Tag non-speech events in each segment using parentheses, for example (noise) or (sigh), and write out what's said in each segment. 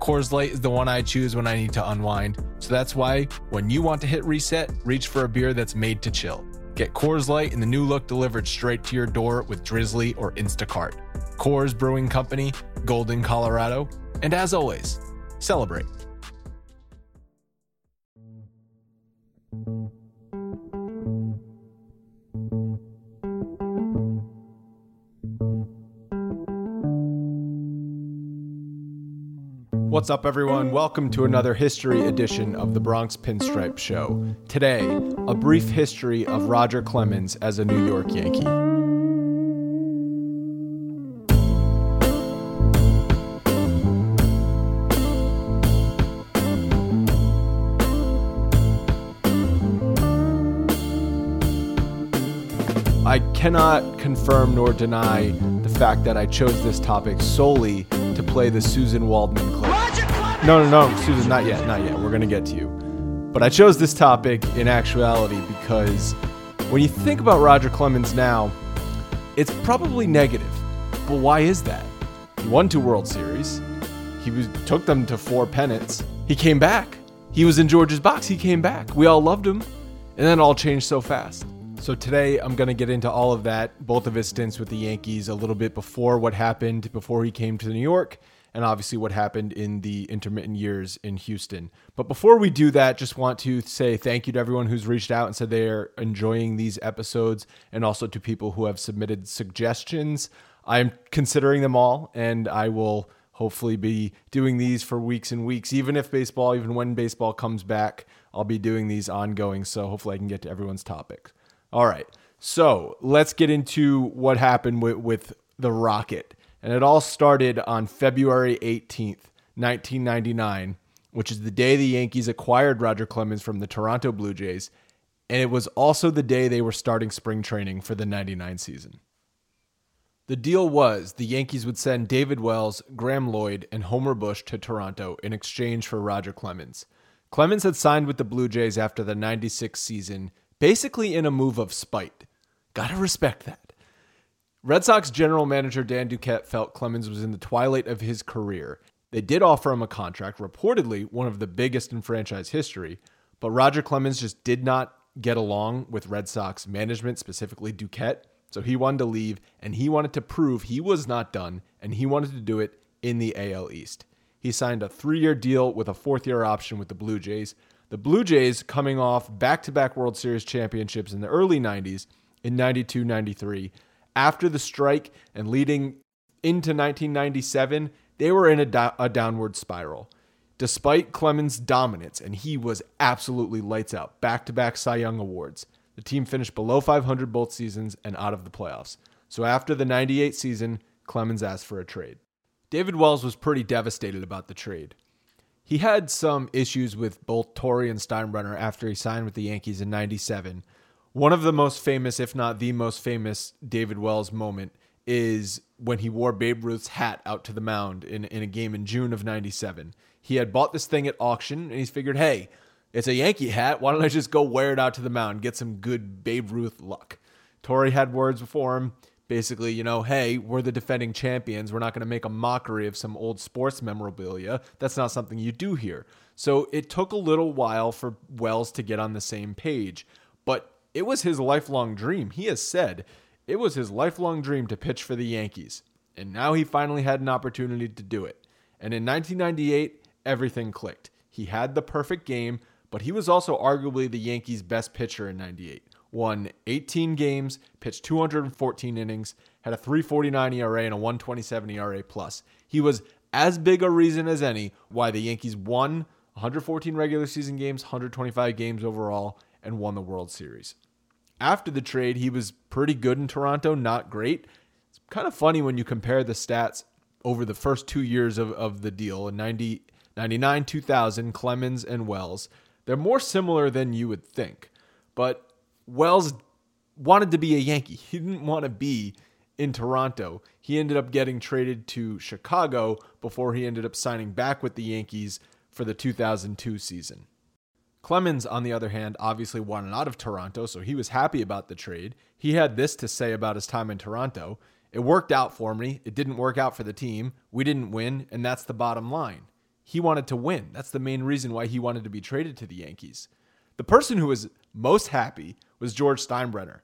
Coors Light is the one I choose when I need to unwind. So that's why when you want to hit reset, reach for a beer that's made to chill. Get Coors Light in the new look delivered straight to your door with Drizzly or Instacart. Coors Brewing Company, Golden, Colorado. And as always, celebrate. What's up, everyone? Welcome to another history edition of the Bronx Pinstripe Show. Today, a brief history of Roger Clemens as a New York Yankee. I cannot confirm nor deny the fact that I chose this topic solely to play the Susan Waldman clip. No, no, no, Susan, not yet, not yet. We're to get to you. But I chose this topic in actuality because when you think about Roger Clemens now, it's probably negative. But why is that? He won two World Series. He was, took them to four pennants. He came back. He was in George's box. He came back. We all loved him. And then it all changed so fast. So today I'm going to get into all of that, both of his stints with the Yankees, a little bit before what happened before he came to New York, and obviously what happened in the intermittent years in Houston. But before we do that, just want to say thank you to everyone who's reached out and said they are enjoying these episodes, and also to people who have submitted suggestions. I'm considering them all, and I will hopefully be doing these for weeks and weeks, even if baseball, even when baseball comes back, I'll be doing these ongoing. So hopefully I can get to everyone's topic. All right. So let's get into what happened with, with the Rocket. And it all started on February 18th, 1999, which is the day the Yankees acquired Roger Clemens from the Toronto Blue Jays. And it was also the day they were starting spring training for the 99 season. The deal was the Yankees would send David Wells, Graeme Lloyd, and Homer Bush to Toronto in exchange for Roger Clemens. Clemens had signed with the Blue Jays after the 96 season basically in a move of spite. Gotta respect that. Red Sox general manager Dan Duquette felt Clemens was in the twilight of his career. They did offer him a contract, reportedly one of the biggest in franchise history, but Roger Clemens just did not get along with Red Sox management, specifically Duquette. So he wanted to leave and he wanted to prove he was not done and he wanted to do it in the AL East. He signed a three year deal with a fourth year option with the Blue Jays, the Blue Jays coming off back to back World Series championships in the early 90s in 92 93. After the strike and leading into 1997, they were in a, do- a downward spiral. Despite Clemens' dominance, and he was absolutely lights out, back to back Cy Young awards, The team finished below 500 both seasons and out of the playoffs. So after the 98 season, Clemens asked for a trade. David Wells was pretty devastated about the trade. He had some issues with both Torre and Steinbrenner after he signed with the Yankees in 97. One of the most famous, if not the most famous, David Wells moment is when he wore Babe Ruth's hat out to the mound in, in a game in June of 97. He had bought this thing at auction and he's figured, hey, it's a Yankee hat. Why don't I just go wear it out to the mound, get some good Babe Ruth luck? Torre had words before him. Basically, you know, hey, we're the defending champions. We're not going to make a mockery of some old sports memorabilia. That's not something you do here. So it took a little while for Wells to get on the same page, but it was his lifelong dream. He has said it was his lifelong dream to pitch for the Yankees, and now he finally had an opportunity to do it. And in 1998, everything clicked. He had the perfect game, but he was also arguably the Yankees' best pitcher in 98. Won 18 games, pitched 214 innings, had a 349 ERA and a 127 ERA plus. He was as big a reason as any why the Yankees won 114 regular season games, 125 games overall, and won the World Series after the trade, he was pretty good in Toronto, not great. It's kind of funny when you compare the stats over the first two years of, of the deal in 90, 99, 2000, Clemens and Wells. They're more similar than you would think. But Wells wanted to be a Yankee. He didn't want to be in Toronto. He ended up getting traded to Chicago before he ended up signing back with the Yankees for the 2002 season. Clemens, on the other hand, obviously wanted out of Toronto, so he was happy about the trade. He had this to say about his time in Toronto It worked out for me. It didn't work out for the team. We didn't win, and that's the bottom line. He wanted to win. That's the main reason why he wanted to be traded to the Yankees. The person who was most happy was George Steinbrenner.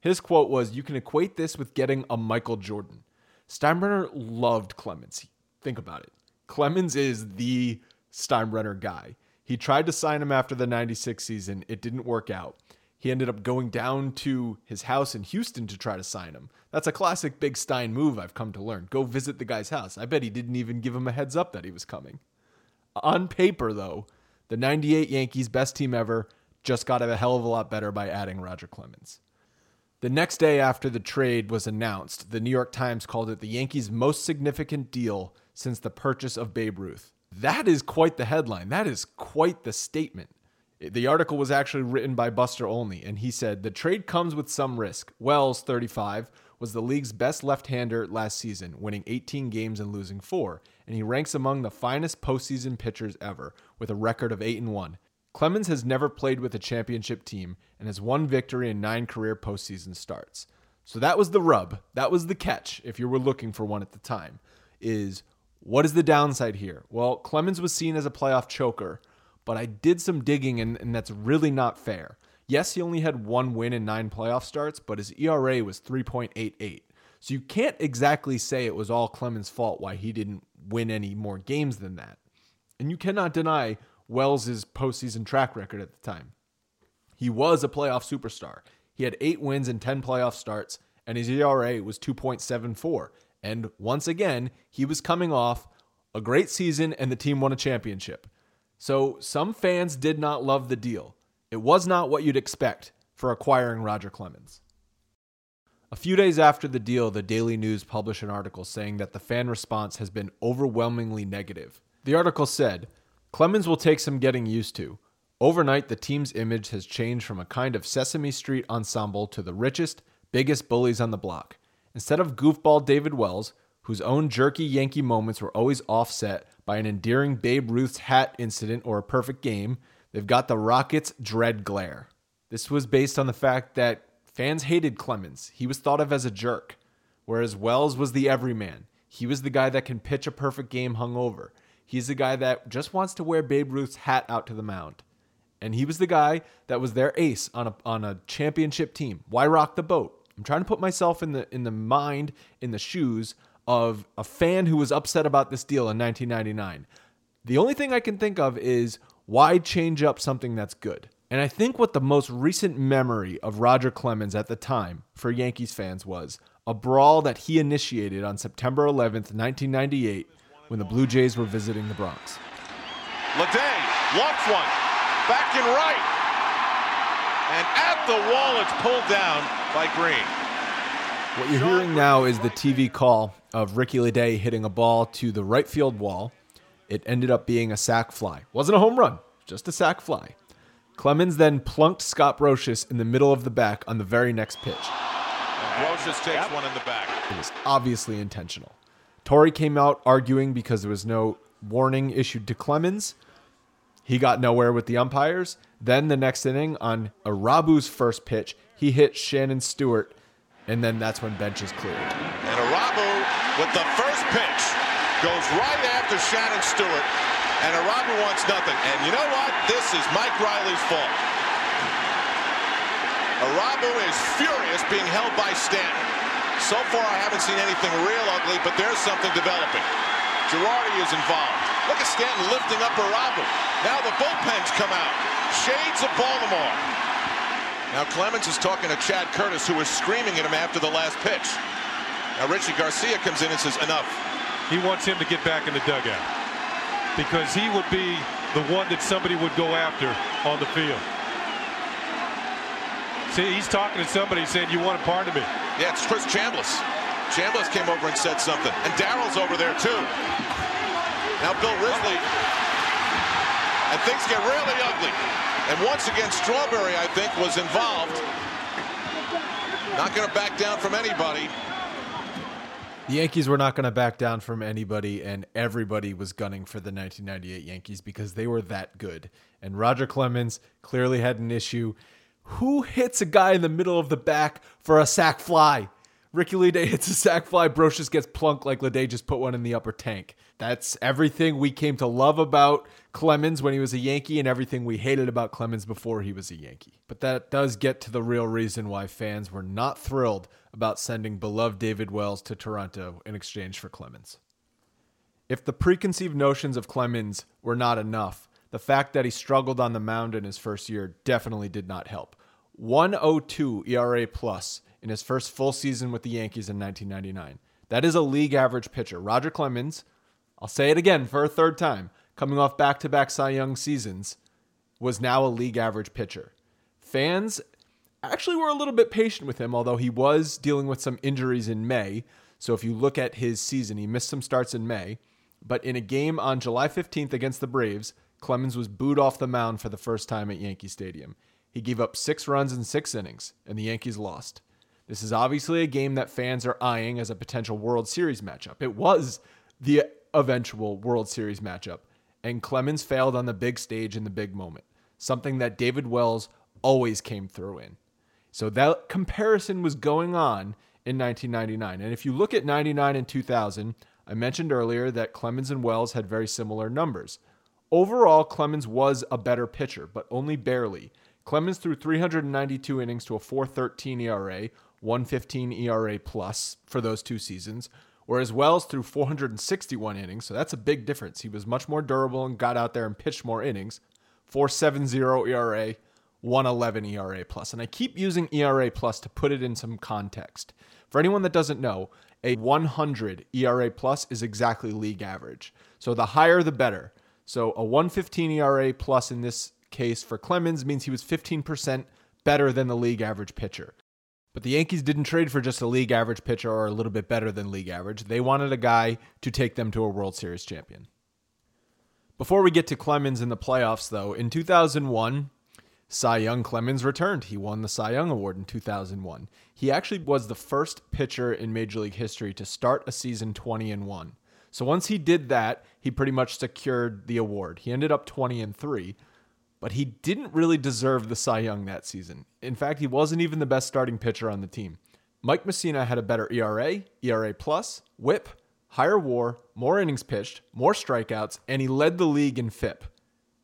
His quote was You can equate this with getting a Michael Jordan. Steinbrenner loved Clemens. Think about it. Clemens is the Steinbrenner guy. He tried to sign him after the 96 season. It didn't work out. He ended up going down to his house in Houston to try to sign him. That's a classic Big Stein move, I've come to learn. Go visit the guy's house. I bet he didn't even give him a heads up that he was coming. On paper, though, the 98 Yankees, best team ever, just got a hell of a lot better by adding Roger Clemens. The next day after the trade was announced, the New York Times called it the Yankees' most significant deal since the purchase of Babe Ruth. That is quite the headline. That is quite the statement. The article was actually written by Buster Olney, and he said the trade comes with some risk. Wells, 35, was the league's best left hander last season, winning 18 games and losing four, and he ranks among the finest postseason pitchers ever, with a record of 8 and 1. Clemens has never played with a championship team and has one victory in nine career postseason starts. So that was the rub. That was the catch, if you were looking for one at the time, is what is the downside here? Well, Clemens was seen as a playoff choker, but I did some digging and, and that's really not fair. Yes, he only had one win in nine playoff starts, but his ERA was 3.88. So you can't exactly say it was all Clemens' fault why he didn't win any more games than that. And you cannot deny Wells' postseason track record at the time. He was a playoff superstar. He had eight wins in 10 playoff starts, and his ERA was 2.74. And once again, he was coming off a great season and the team won a championship. So some fans did not love the deal. It was not what you'd expect for acquiring Roger Clemens. A few days after the deal, the Daily News published an article saying that the fan response has been overwhelmingly negative. The article said, Clemens will take some getting used to. Overnight, the team's image has changed from a kind of Sesame Street ensemble to the richest, biggest bullies on the block. Instead of goofball David Wells, whose own jerky Yankee moments were always offset by an endearing Babe Ruth's hat incident or a perfect game, they've got the Rockets' dread glare. This was based on the fact that fans hated Clemens. He was thought of as a jerk, whereas Wells was the everyman. He was the guy that can pitch a perfect game hungover. He's the guy that just wants to wear Babe Ruth's hat out to the mound. And he was the guy that was their ace on a, on a championship team. Why rock the boat? I'm trying to put myself in the in the mind, in the shoes of a fan who was upset about this deal in 1999. The only thing I can think of is why change up something that's good? And I think what the most recent memory of Roger Clemens at the time for Yankees fans was a brawl that he initiated on September 11th, 1998, when the Blue Jays were visiting the Bronx. Ledée, left one, back and right. And at the wall, it's pulled down by Green. What you're hearing now is the TV call of Ricky Ledée hitting a ball to the right field wall. It ended up being a sac fly. Wasn't a home run, just a sac fly. Clemens then plunked Scott Brosius in the middle of the back on the very next pitch. And Brosius takes one in the back. It was obviously intentional. Torre came out arguing because there was no warning issued to Clemens. He got nowhere with the umpires. Then the next inning, on Irabu's first pitch, he hit Shannon Stewart, and then that's when benches cleared. And Irabu, with the first pitch, goes right after Shannon Stewart, and Irabu wants nothing. And you know what? This is Mike Riley's fault. Irabu is furious being held by Stanton. So far, I haven't seen anything real ugly, but there's something developing. Girardi is involved. Look at Stanton lifting up Irabu. Now the bullpens come out. Shades of Baltimore. Now Clemens is talking to Chad Curtis, who was screaming at him after the last pitch. Now Richie Garcia comes in and says, enough. He wants him to get back in the dugout because he would be the one that somebody would go after on the field. See, he's talking to somebody saying, you want a part of me. Yeah, it's Chris Chambliss. Chambliss came over and said something. And Darryl's over there, too. Now Bill Risley. And things get really ugly. And once again, Strawberry, I think, was involved. Not going to back down from anybody. The Yankees were not going to back down from anybody, and everybody was gunning for the 1998 Yankees because they were that good. And Roger Clemens clearly had an issue. Who hits a guy in the middle of the back for a sac fly? Ricky Ledée hits a sac fly. Brosius gets plunked like Ledée just put one in the upper tank. That's everything we came to love about Clemens when he was a Yankee and everything we hated about Clemens before he was a Yankee. But that does get to the real reason why fans were not thrilled about sending beloved David Wells to Toronto in exchange for Clemens. If the preconceived notions of Clemens were not enough, the fact that he struggled on the mound in his first year definitely did not help. 102 ERA plus in his first full season with the Yankees in 1999. That is a league average pitcher. Roger Clemens, I'll say it again for a third time, coming off back to back Cy Young seasons, was now a league average pitcher. Fans actually were a little bit patient with him, although he was dealing with some injuries in May. So if you look at his season, he missed some starts in May. But in a game on July 15th against the Braves, Clemens was booed off the mound for the first time at Yankee Stadium. He gave up six runs in six innings, and the Yankees lost. This is obviously a game that fans are eyeing as a potential World Series matchup. It was the eventual World Series matchup, and Clemens failed on the big stage in the big moment, something that David Wells always came through in. So that comparison was going on in 1999. And if you look at 99 and 2000, I mentioned earlier that Clemens and Wells had very similar numbers. Overall, Clemens was a better pitcher, but only barely. Clemens threw 392 innings to a 413 ERA, 115 ERA plus for those two seasons, whereas Wells threw 461 innings, so that's a big difference. He was much more durable and got out there and pitched more innings. 470 ERA, 111 ERA plus. And I keep using ERA plus to put it in some context. For anyone that doesn't know, a 100 ERA plus is exactly league average. So the higher the better. So a 115 ERA plus in this case for Clemens means he was 15% better than the league average pitcher. But the Yankees didn't trade for just a league average pitcher or a little bit better than league average. They wanted a guy to take them to a World Series champion. Before we get to Clemens in the playoffs, though, in 2001, Cy Young Clemens returned. He won the Cy Young Award in 2001. He actually was the first pitcher in Major League history to start a season 20 and 1. So once he did that, he pretty much secured the award. He ended up 20 and 3, but he didn't really deserve the Cy Young that season. In fact, he wasn't even the best starting pitcher on the team. Mike Mussina had a better ERA, ERA plus, whip, higher war, more innings pitched, more strikeouts, and he led the league in FIP.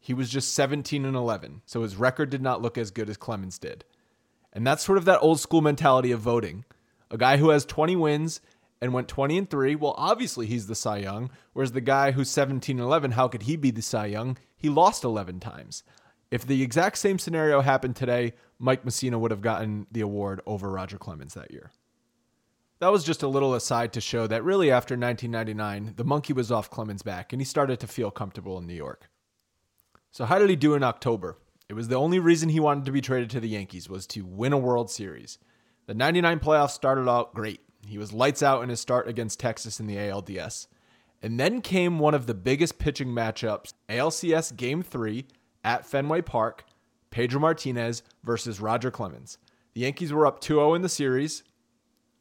He was just 17 and 11, so his record did not look as good as Clemens did. And that's sort of that old school mentality of voting. A guy who has 20 wins and went 20 and 3, well, obviously he's the Cy Young, whereas the guy who's 17 and 11, how could he be the Cy Young? He lost 11 times. If the exact same scenario happened today, Mike Mussina would have gotten the award over Roger Clemens that year. That was just a little aside to show that really after 1999, the monkey was off Clemens' back and he started to feel comfortable in New York. So, how did he do in October? It was the only reason he wanted to be traded to the Yankees was to win a World Series. The 99 playoffs started out great. He was lights out in his start against Texas in the ALDS. And then came one of the biggest pitching matchups ALCS Game 3 at Fenway Park Pedro Martinez versus Roger Clemens. The Yankees were up 2 0 in the series,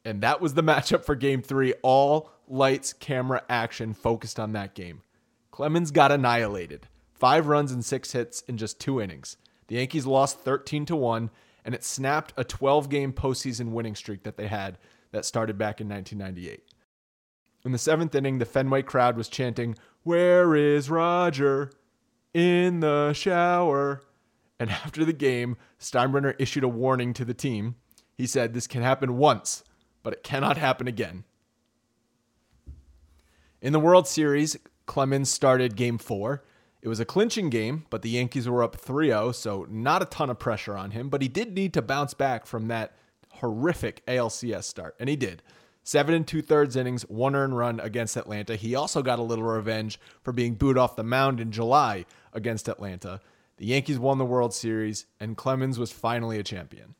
and that was the (laughs) matchup for Game 3. All lights, camera, action focused on that game. Clemens got annihilated. Five runs and six hits in just two innings. The Yankees lost 13 to 1, and it snapped a 12 game postseason winning streak that they had that started back in 1998. In the seventh inning, the Fenway crowd was chanting, Where is Roger? In the shower. And (laughs) after the game, Steinbrenner issued a warning to the team. He said, This can happen once, but it cannot happen again. In the World Series, Clemens started game four. It was a clinching game, but the Yankees were up 3 0, so not a ton of pressure on him, but he did need to bounce back from that horrific ALCS start, and he did. Seven and two thirds innings, one earned run against Atlanta. He also got a little revenge for being booed off the mound in July against Atlanta. The Yankees won the World Series, and Clemens was finally a champion.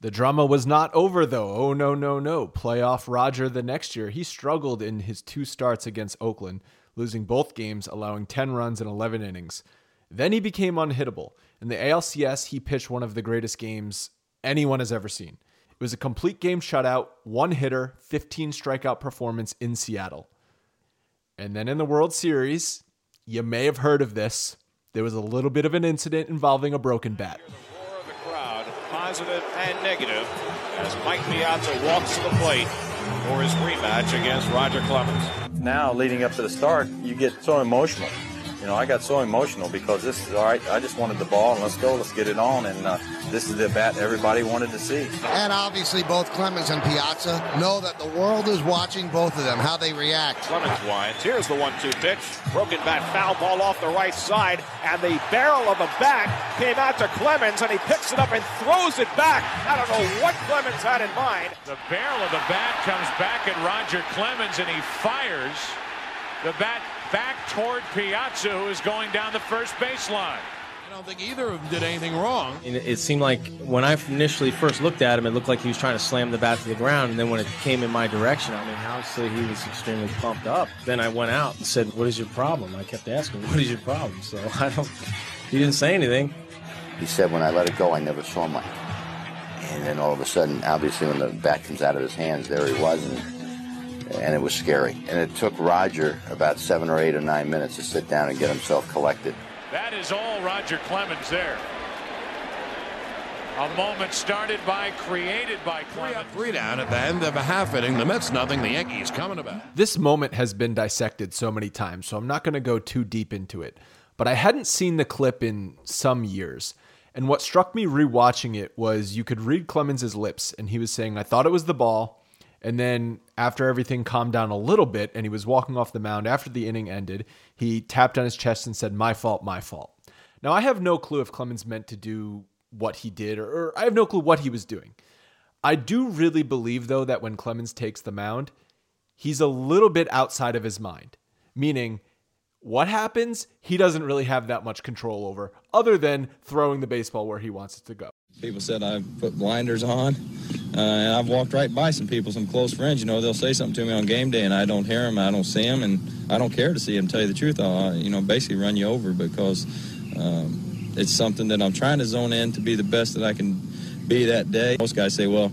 The drama was not over, though. Oh, no, no, no. Playoff Roger the next year, he struggled in his two starts against Oakland losing both games, allowing 10 runs in 11 innings. Then he became unhittable. In the ALCS, he pitched one of the greatest games anyone has ever seen. It was a complete game shutout, one hitter, 15 strikeout performance in Seattle. And then in the World Series, you may have heard of this. There was a little bit of an incident involving a broken bat. The roar of the crowd, positive and negative, as Mike Piazza walks to the plate for his rematch against Roger Clemens. Now, leading up to the start, you get so emotional. You know, I got so emotional because this is all right. I just wanted the ball and let's go, let's get it on. And uh, this is the bat everybody wanted to see. And obviously, both Clemens and Piazza know that the world is watching both of them, how they react. Clemens winds. Here's the one two pitch. Broken bat, foul ball off the right side. And the barrel of the bat came out to Clemens, and he picks it up and throws it back. I don't know what Clemens had in mind. The barrel of the bat comes back at Roger Clemens, and he fires the bat back toward Piazza, who is going down the first baseline. I don't think either of them did anything wrong. It seemed like when I initially first looked at him, it looked like he was trying to slam the bat to the ground. And then when it came in my direction, I mean, obviously he was extremely pumped up. Then I went out and said, "What is your problem?" I kept asking, "What is your problem?" So (laughs) I don't. He didn't say anything. He said, "When I let it go, I never saw Mike." And then all of a sudden, obviously, when the bat comes out of his hands, there he was. And, and it was scary. And it took Roger about seven or eight or nine minutes to sit down and get himself collected. That is all Roger Clemens there. A moment started by, created by Clemens. Three up, three down at the end of a half inning. The Mets nothing. The Yankees coming about. This moment has been dissected so many times, so I'm not going to go too deep into it. But I hadn't seen the clip in some years. And what struck me rewatching it was you could read Clemens's lips, and he was saying, I thought it was the ball. And then after everything calmed down a little bit and he was walking off the mound after the inning ended, he tapped on his chest and said, My fault, my fault. Now, I have no clue if Clemens meant to do what he did, or, or I have no clue what he was doing. I do really believe, though, that when Clemens takes the mound, he's a little bit outside of his mind, meaning what happens, he doesn't really have that much control over, other than throwing the baseball where he wants it to go. People said I put blinders on, uh, and I've walked right by some people, some close friends. You know, they'll say something to me on game day, and I don't hear them, I don't see them, and I don't care to see them. Tell you the truth, I'll you know basically run you over because um, it's something that I'm trying to zone in to be the best that I can be that day. Most guys say, well.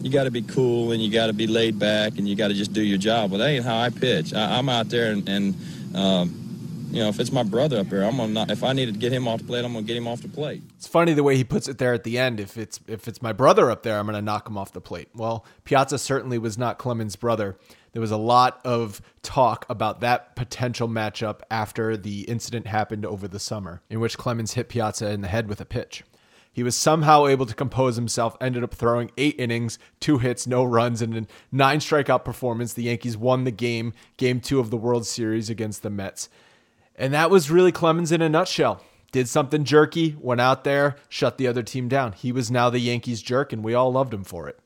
You got to be cool and you got to be laid back and you got to just do your job. Well, that ain't how I pitch. I, am out there and, and um, you know, if it's my brother up there, I'm gonna not, if I need to get him off the plate, I'm gonna get him off the plate. It's funny the way he puts it there at the end. If it's if it's my brother up there, I'm gonna knock him off the plate. Well, Piazza certainly was not Clemens' brother. There was a lot of talk about that potential matchup after the incident happened over the summer, in which Clemens hit Piazza in the head with a pitch. He was somehow able to compose himself, ended up throwing eight innings, two hits, no runs, and a nine strikeout performance. The Yankees won the game, game two of the World Series against the Mets. And that was really Clemens in a nutshell. Did something jerky, went out there, shut the other team down. He was now the Yankees jerk, and we all loved him for it.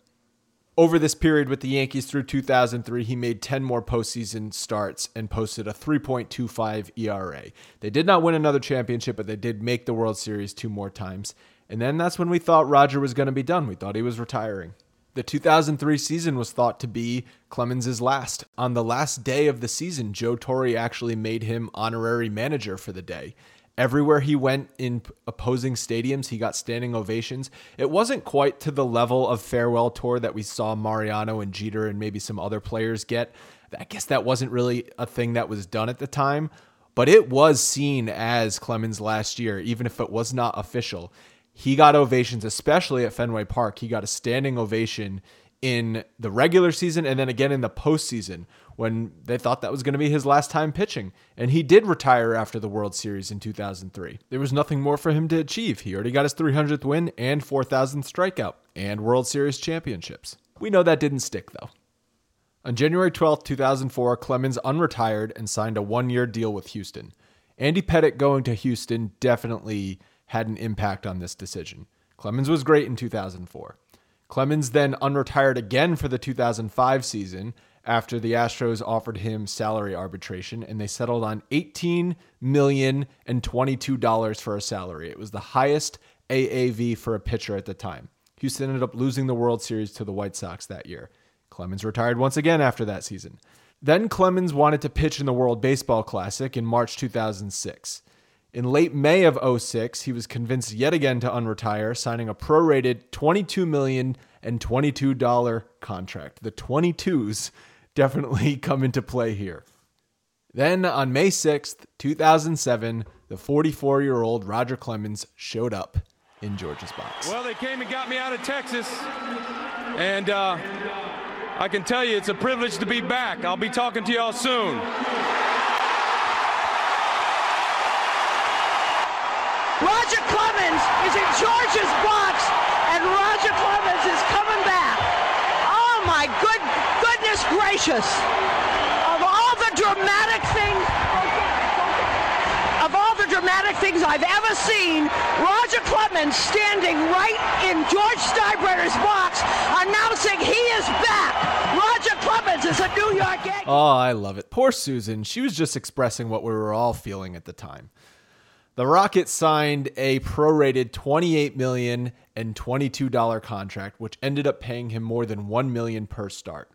Over this period with the Yankees through 2003, he made 10 more postseason starts and posted a 3.25 ERA. They did not win another championship, but they did make the World Series two more times. And then that's when we thought Roger was going to be done. We thought he was retiring. The 2003 season was thought to be Clemens's last. On the last day of the season, Joe Torre actually made him honorary manager for the day. Everywhere he went in opposing stadiums, he got standing ovations. It wasn't quite to the level of farewell tour that we saw Mariano and Jeter and maybe some other players get. I guess that wasn't really a thing that was done at the time, but it was seen as Clemens last year, even if it was not official. He got ovations, especially at Fenway Park. He got a standing ovation in the regular season and then again in the postseason when they thought that was going to be his last time pitching. And he did retire after the World Series in 2003. There was nothing more for him to achieve. He already got his 300th win and 4,000th strikeout and World Series championships. We know that didn't stick though. On January 12, 2004, Clemens unretired and signed a one year deal with Houston. Andy Pettitte going to Houston definitely had an impact on this decision. Clemens was great in 2004. Clemens then unretired again for the 2005 season after the Astros offered him salary arbitration and they settled on $18 million and $22 for a salary. It was the highest AAV for a pitcher at the time. Houston ended up losing the World Series to the White Sox that year. Clemens retired once again after that season. Then Clemens wanted to pitch in the World Baseball Classic in March 2006. In late May of 06, he was convinced yet again to unretire, signing a prorated $22 million and $22 contract. The 22s (laughs) definitely (laughs) come into play here. Then on May 6th, 2007, the 44 year old Roger Clemens showed up in George's box. Well, they came and got me out of Texas, and uh, I can tell you it's a privilege to be back. I'll be talking to y'all soon. Roger Clemens is in George's box, and Roger Clemens is coming back. Oh my good goodness gracious! Of all the dramatic things, of all the dramatic things I've ever seen, Roger Clemens standing right in George Steinbrenner's box, announcing he is back. Roger Clemens is a New York Yankee. Oh, I love it. Poor Susan. She was just expressing what we were all feeling at the time. The Rockets signed a prorated $28 million and $22 contract, which ended up paying him more than 1 million per start.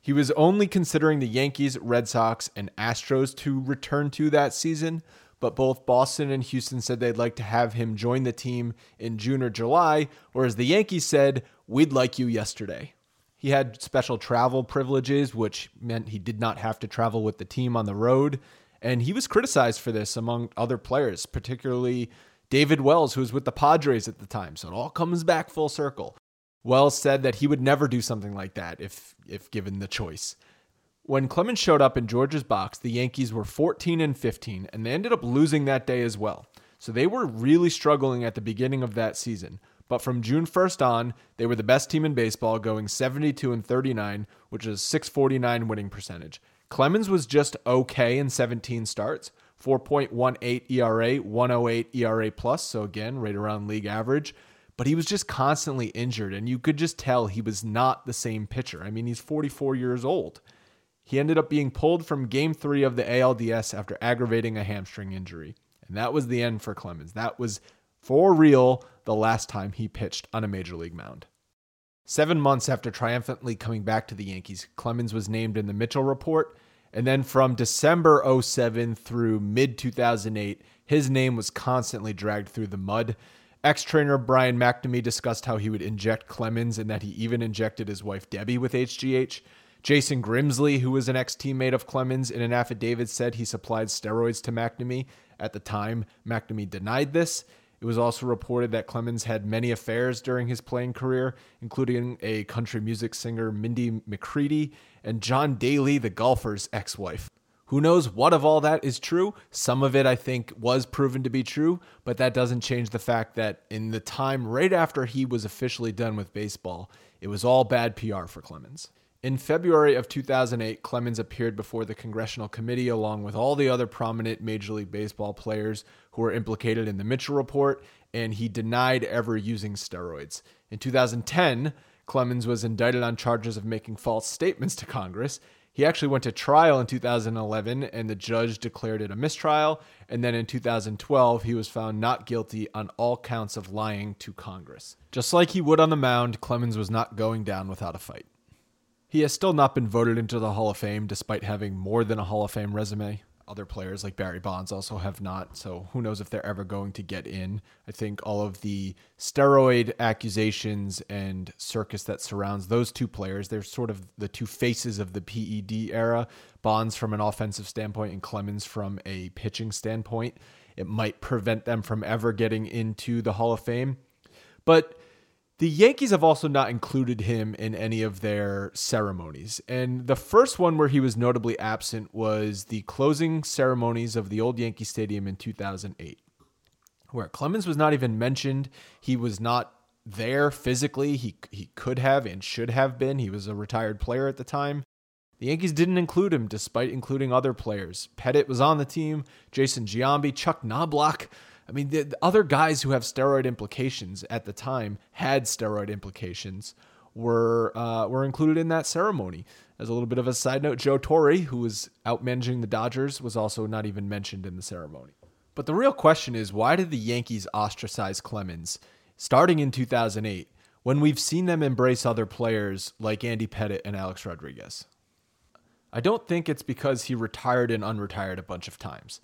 He was only considering the Yankees, Red Sox, and Astros to return to that season, but both Boston and Houston said they'd like to have him join the team in June or July, whereas the Yankees said, We'd like you yesterday. He had special travel privileges, which meant he did not have to travel with the team on the road. And he was criticized for this among other players, particularly David Wells, who was with the Padres at the time. So it all comes back full circle. Wells said that he would never do something like that if if given the choice. When Clemens showed up in George's box, the Yankees were 14 and 15, and they ended up losing that day as well. So they were really struggling at the beginning of that season. But from June 1st on, they were the best team in baseball, going 72 and 39, which is 649 winning percentage. Clemens was just okay in 17 starts, 4.18 ERA, 108 ERA plus, so again, right around league average. But he was just constantly injured, and you could just tell he was not the same pitcher. I mean, he's 44 years old. He ended up being pulled from game three of the ALDS after aggravating a hamstring injury. And that was the end for Clemens. That was for real the last time he pitched on a major league mound. Seven months after triumphantly coming back to the Yankees, Clemens was named in the Mitchell Report. And then from December 07 through mid 2008, his name was constantly dragged through the mud. Ex trainer Brian McNamee discussed how he would inject Clemens and that he even injected his wife Debbie with HGH. Jason Grimsley, who was an ex teammate of Clemens, in an affidavit said he supplied steroids to McNamee. At the time, McNamee denied this. It was also reported that Clemens had many affairs during his playing career, including a country music singer, Mindy McCready, and John Daly, the golfer's ex wife. Who knows what of all that is true? Some of it, I think, was proven to be true, but that doesn't change the fact that in the time right after he was officially done with baseball, it was all bad PR for Clemens. In February of 2008, Clemens appeared before the Congressional Committee along with all the other prominent Major League Baseball players were implicated in the Mitchell Report, and he denied ever using steroids. In 2010, Clemens was indicted on charges of making false statements to Congress. He actually went to trial in 2011 and the judge declared it a mistrial. And then in 2012, he was found not guilty on all counts of lying to Congress. Just like he would on the mound, Clemens was not going down without a fight. He has still not been voted into the Hall of Fame despite having more than a Hall of Fame resume. Other players like Barry Bonds also have not, so who knows if they're ever going to get in. I think all of the steroid accusations and circus that surrounds those two players, they're sort of the two faces of the PED era. Bonds from an offensive standpoint and Clemens from a pitching standpoint. It might prevent them from ever getting into the Hall of Fame. But the Yankees have also not included him in any of their ceremonies. And the first one where he was notably absent was the closing ceremonies of the old Yankee Stadium in 2008, where Clemens was not even mentioned. He was not there physically. He, he could have and should have been. He was a retired player at the time. The Yankees didn't include him despite including other players. Pettitte was on the team, Jason Giambi, Chuck Knoblauch. I mean, the, the other guys who have steroid implications at the time had steroid implications were uh, were included in that ceremony. As a little bit of a side note, Joe Torre, who was out managing the Dodgers, was also not even mentioned in the ceremony. But the real question is, why did the Yankees ostracize Clemens starting in 2008 when we've seen them embrace other players like Andy Pettitte and Alex Rodriguez? I don't think it's because he retired and unretired a bunch of times.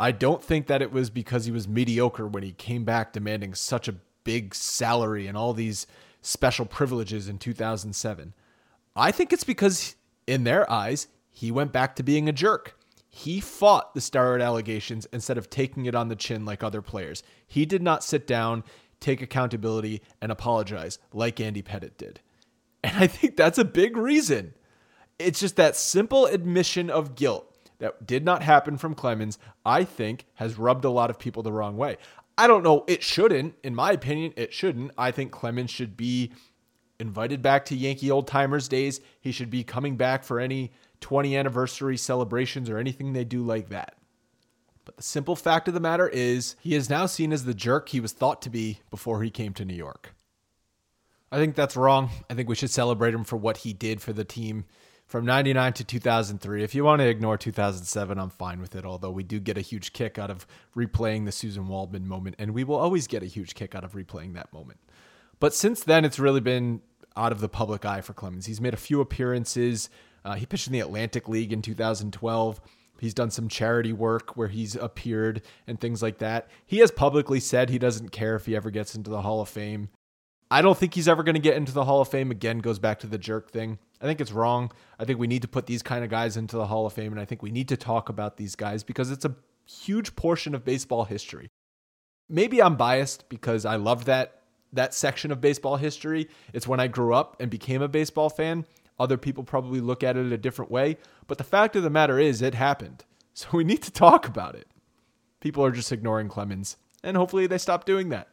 I don't think that it was because he was mediocre when he came back demanding such a big salary and all these special privileges in 2007. I think it's because, in their eyes, he went back to being a jerk. He fought the steroid allegations instead of taking it on the chin like other players. He did not sit down, take accountability, and apologize like Andy Pettitte did. And I think that's a big reason. It's just that simple admission of guilt that did not happen from Clemens, I think has rubbed a lot of people the wrong way. I don't know, it shouldn't. In my opinion, it shouldn't. I think Clemens should be invited back to Yankee old timers days. He should be coming back for any 20 anniversary celebrations or anything they do like that. But the simple fact of the matter is, he is now seen as the jerk he was thought to be before he came to New York. I think that's wrong. I think we should celebrate him for what he did for the team from 99 to 2003. If you want to ignore 2007, I'm fine with it, although we do get a huge kick out of replaying the Susan Waldman moment, and we will always get a huge kick out of replaying that moment. But since then, it's really been out of the public eye for Clemens. He's made a few appearances. Uh, he pitched in the Atlantic League in 2012. He's done some charity work where he's appeared and things like that. He has publicly said he doesn't care if he ever gets into the Hall of Fame. I don't think he's ever going to get into the Hall of Fame. Again, goes back to the jerk thing. I think it's wrong. I think we need to put these kind of guys into the Hall of Fame, and I think we need to talk about these guys because it's a huge portion of baseball history. Maybe I'm biased because I love that that section of baseball history. It's when I grew up and became a baseball fan. Other people probably look at it a different way, but the fact of the matter is it happened. (laughs) So we need to talk about it. People are just ignoring Clemens, and hopefully they stop doing that.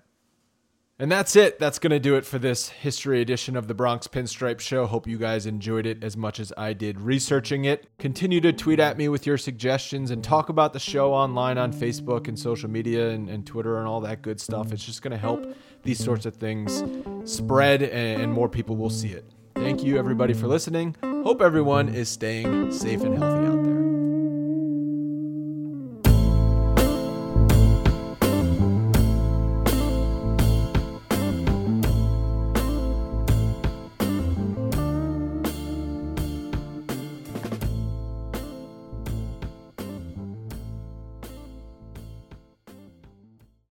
And that's it. That's going to do it for this history edition of the Bronx Pinstripe Show. Hope you guys enjoyed it as much as I did researching it. Continue to tweet at me with your suggestions and talk about the show online on Facebook and social media and, and Twitter and all that good stuff. It's just going to help these sorts of things spread and, and more people will see it. Thank you, everybody, for listening. Hope everyone is staying safe and healthy out there.